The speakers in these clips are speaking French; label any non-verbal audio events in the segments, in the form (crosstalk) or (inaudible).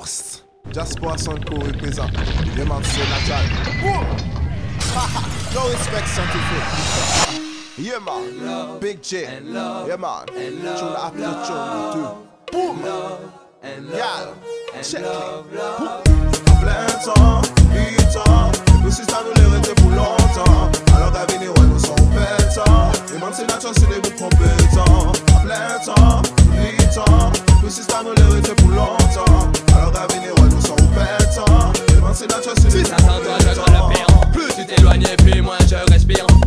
Ghost. Jasper Sonko represent. Yeah man, so natural. Boom! (laughs) no respect scientific. Yeah man, Big J. Yeah man, tune after tune too. Boom! Yeah, check it. plein temps, huit ans Le système nous les rester pour longtemps Alors qu'à venir, ouais, nous sommes pétants Les man, c'est nature, c'est des bouts compétents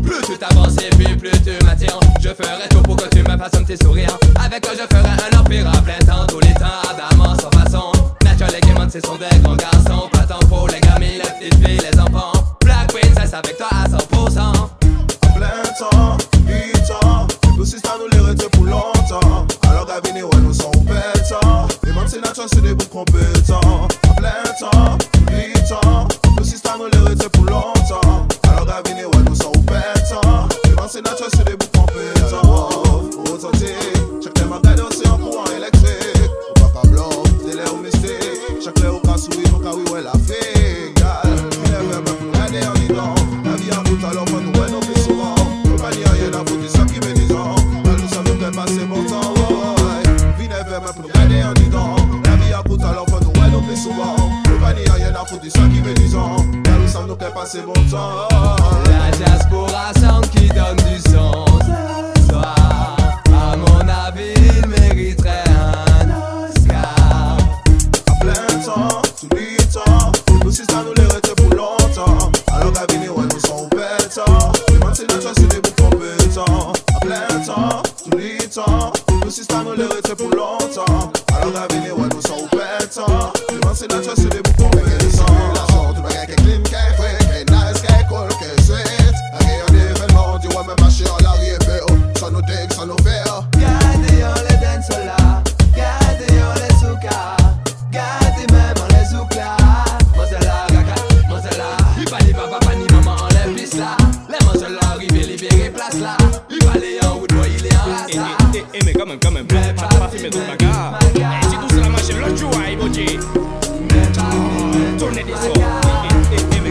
Plus tu t'avances et puis plus tu m'attires. Je ferai tout pour que tu me fasses un petit sourire. Avec toi je ferai un empire à plein temps Tous les temps, Adamant sans façon. Les gamins, c'est sont des grands garçons. Pas tant pour les gamines, les petites filles, les enfants. Black Princess avec toi à 100% À plein temps, huit ans Le système nous les pour longtemps. Alors qu'à venir, ouais, nous sommes Les man, c'est nature, c'est des passer bon temps, La vie en route, alors moi, nous, Le système nous les rester pour longtemps. Alors qu'à venir, ouais, nous sommes pétants Les man, c'est notre c'est des bouts compétents head is me,